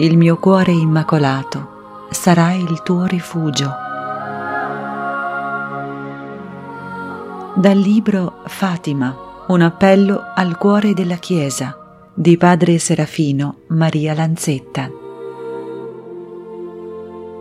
il mio cuore immacolato sarà il tuo rifugio. Dal libro Fatima, un appello al cuore della Chiesa di padre Serafino Maria Lanzetta.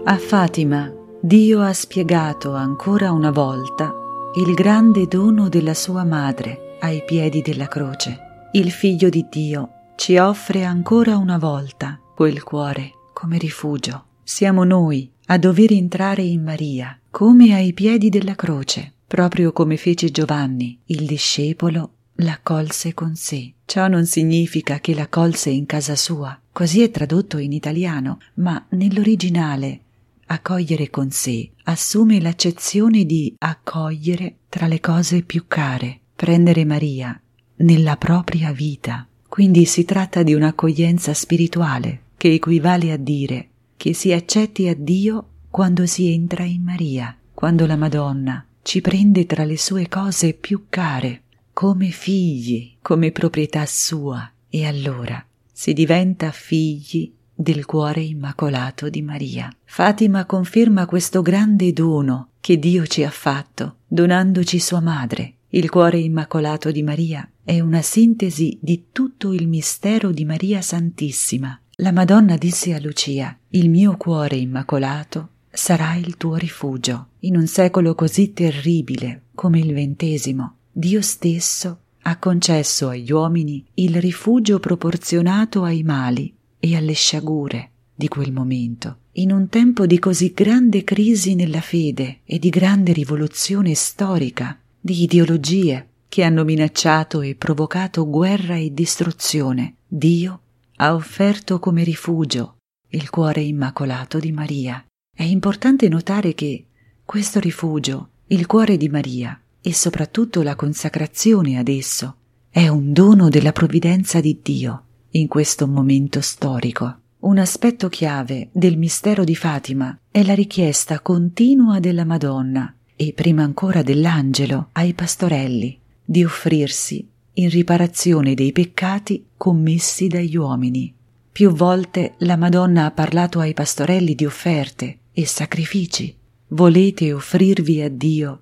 A Fatima Dio ha spiegato ancora una volta il grande dono della sua madre ai piedi della croce. Il figlio di Dio ci offre ancora una volta quel cuore come rifugio. Siamo noi a dover entrare in Maria, come ai piedi della croce, proprio come fece Giovanni, il discepolo l'accolse con sé. Ciò non significa che l'accolse in casa sua, così è tradotto in italiano, ma nell'originale accogliere con sé assume l'accezione di accogliere tra le cose più care, prendere Maria nella propria vita. Quindi si tratta di un'accoglienza spirituale che equivale a dire che si accetti a Dio quando si entra in Maria, quando la Madonna ci prende tra le sue cose più care, come figli, come proprietà sua, e allora si diventa figli del cuore immacolato di Maria. Fatima conferma questo grande dono che Dio ci ha fatto, donandoci sua madre. Il cuore immacolato di Maria è una sintesi di tutto il mistero di Maria Santissima. La Madonna disse a Lucia, il mio cuore immacolato sarà il tuo rifugio. In un secolo così terribile come il ventesimo, Dio stesso ha concesso agli uomini il rifugio proporzionato ai mali e alle sciagure di quel momento. In un tempo di così grande crisi nella fede e di grande rivoluzione storica, di ideologie che hanno minacciato e provocato guerra e distruzione, Dio ha offerto come rifugio il cuore immacolato di Maria. È importante notare che questo rifugio, il cuore di Maria e soprattutto la consacrazione ad esso, è un dono della provvidenza di Dio in questo momento storico. Un aspetto chiave del mistero di Fatima è la richiesta continua della Madonna e prima ancora dell'angelo ai pastorelli di offrirsi in riparazione dei peccati commessi dagli uomini. Più volte la Madonna ha parlato ai pastorelli di offerte e sacrifici. Volete offrirvi a Dio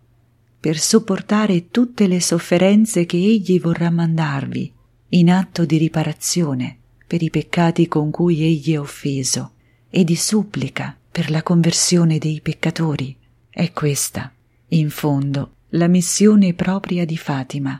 per sopportare tutte le sofferenze che Egli vorrà mandarvi in atto di riparazione per i peccati con cui egli è offeso e di supplica per la conversione dei peccatori. È questa, in fondo, la missione propria di Fatima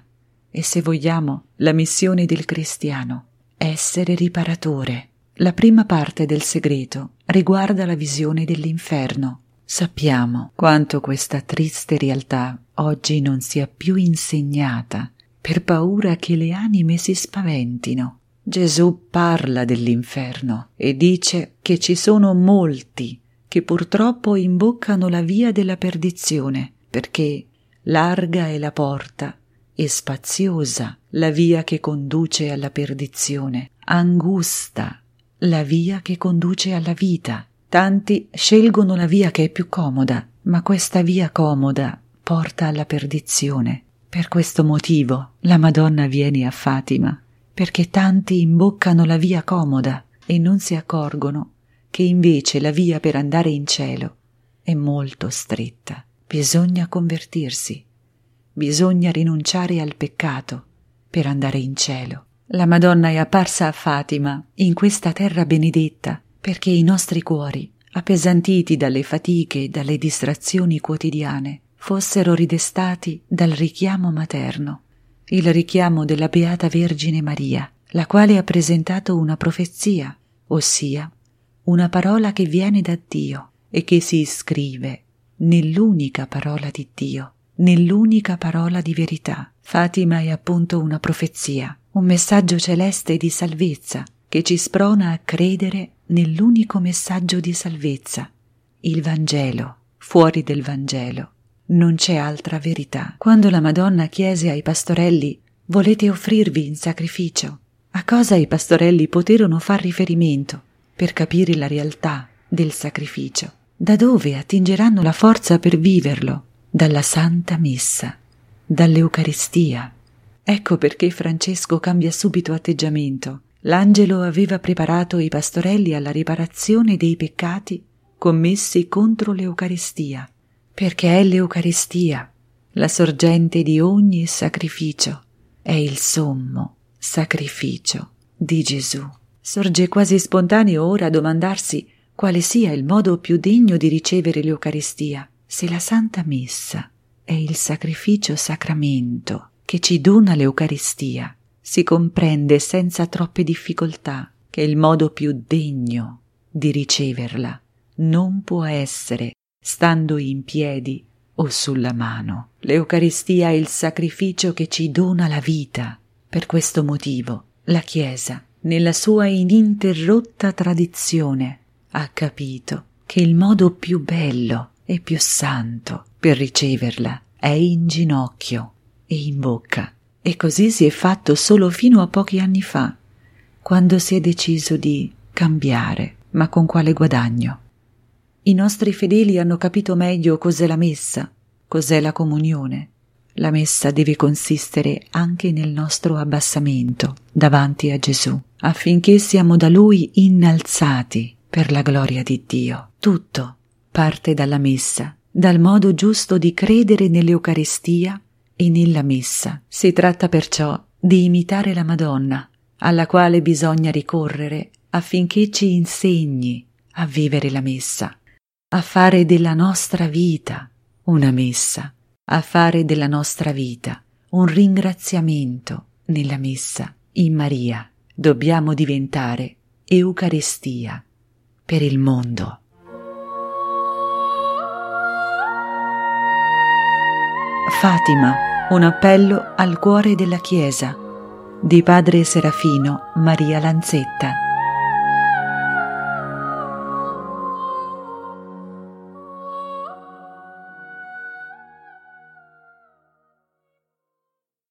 e se vogliamo la missione del cristiano, essere riparatore. La prima parte del segreto riguarda la visione dell'inferno. Sappiamo quanto questa triste realtà oggi non sia più insegnata per paura che le anime si spaventino. Gesù parla dell'inferno e dice che ci sono molti che purtroppo imboccano la via della perdizione, perché larga è la porta e spaziosa la via che conduce alla perdizione, angusta la via che conduce alla vita. Tanti scelgono la via che è più comoda, ma questa via comoda porta alla perdizione. Per questo motivo la Madonna viene a Fatima, perché tanti imboccano la via comoda e non si accorgono che invece la via per andare in cielo è molto stretta. Bisogna convertirsi, bisogna rinunciare al peccato per andare in cielo. La Madonna è apparsa a Fatima, in questa terra benedetta, perché i nostri cuori, appesantiti dalle fatiche e dalle distrazioni quotidiane, fossero ridestati dal richiamo materno, il richiamo della Beata Vergine Maria, la quale ha presentato una profezia, ossia una parola che viene da Dio e che si iscrive nell'unica parola di Dio, nell'unica parola di verità. Fatima è appunto una profezia, un messaggio celeste di salvezza che ci sprona a credere nell'unico messaggio di salvezza, il Vangelo, fuori del Vangelo non c'è altra verità. Quando la Madonna chiese ai pastorelli volete offrirvi in sacrificio, a cosa i pastorelli poterono far riferimento per capire la realtà del sacrificio? Da dove attingeranno la forza per viverlo? Dalla Santa Messa, dall'Eucaristia. Ecco perché Francesco cambia subito atteggiamento. l'angelo aveva preparato i pastorelli alla riparazione dei peccati commessi contro l'Eucaristia, perché è l'Eucaristia la sorgente di ogni sacrificio, è il sommo sacrificio di Gesù. Sorge quasi spontaneo ora domandarsi quale sia il modo più degno di ricevere l'Eucaristia, se la Santa Messa è il sacrificio sacramento che ci dona l'Eucaristia, si comprende senza troppe difficoltà che il modo più degno di riceverla non può essere stando in piedi o sulla mano. L'Eucaristia è il sacrificio che ci dona la vita. Per questo motivo la Chiesa, nella sua ininterrotta tradizione, ha capito che il modo più bello e più santo per riceverla è in ginocchio e in bocca. E così si è fatto solo fino a pochi anni fa, quando si è deciso di cambiare, ma con quale guadagno? I nostri fedeli hanno capito meglio cos'è la messa, cos'è la comunione. La messa deve consistere anche nel nostro abbassamento davanti a Gesù, affinché siamo da Lui innalzati per la gloria di Dio. Tutto parte dalla messa, dal modo giusto di credere nell'Eucaristia e nella messa. Si tratta perciò di imitare la Madonna, alla quale bisogna ricorrere affinché ci insegni a vivere la messa a fare della nostra vita una messa, a fare della nostra vita un ringraziamento nella messa. In Maria dobbiamo diventare Eucaristia per il mondo. Fatima, un appello al cuore della Chiesa di padre Serafino Maria Lanzetta.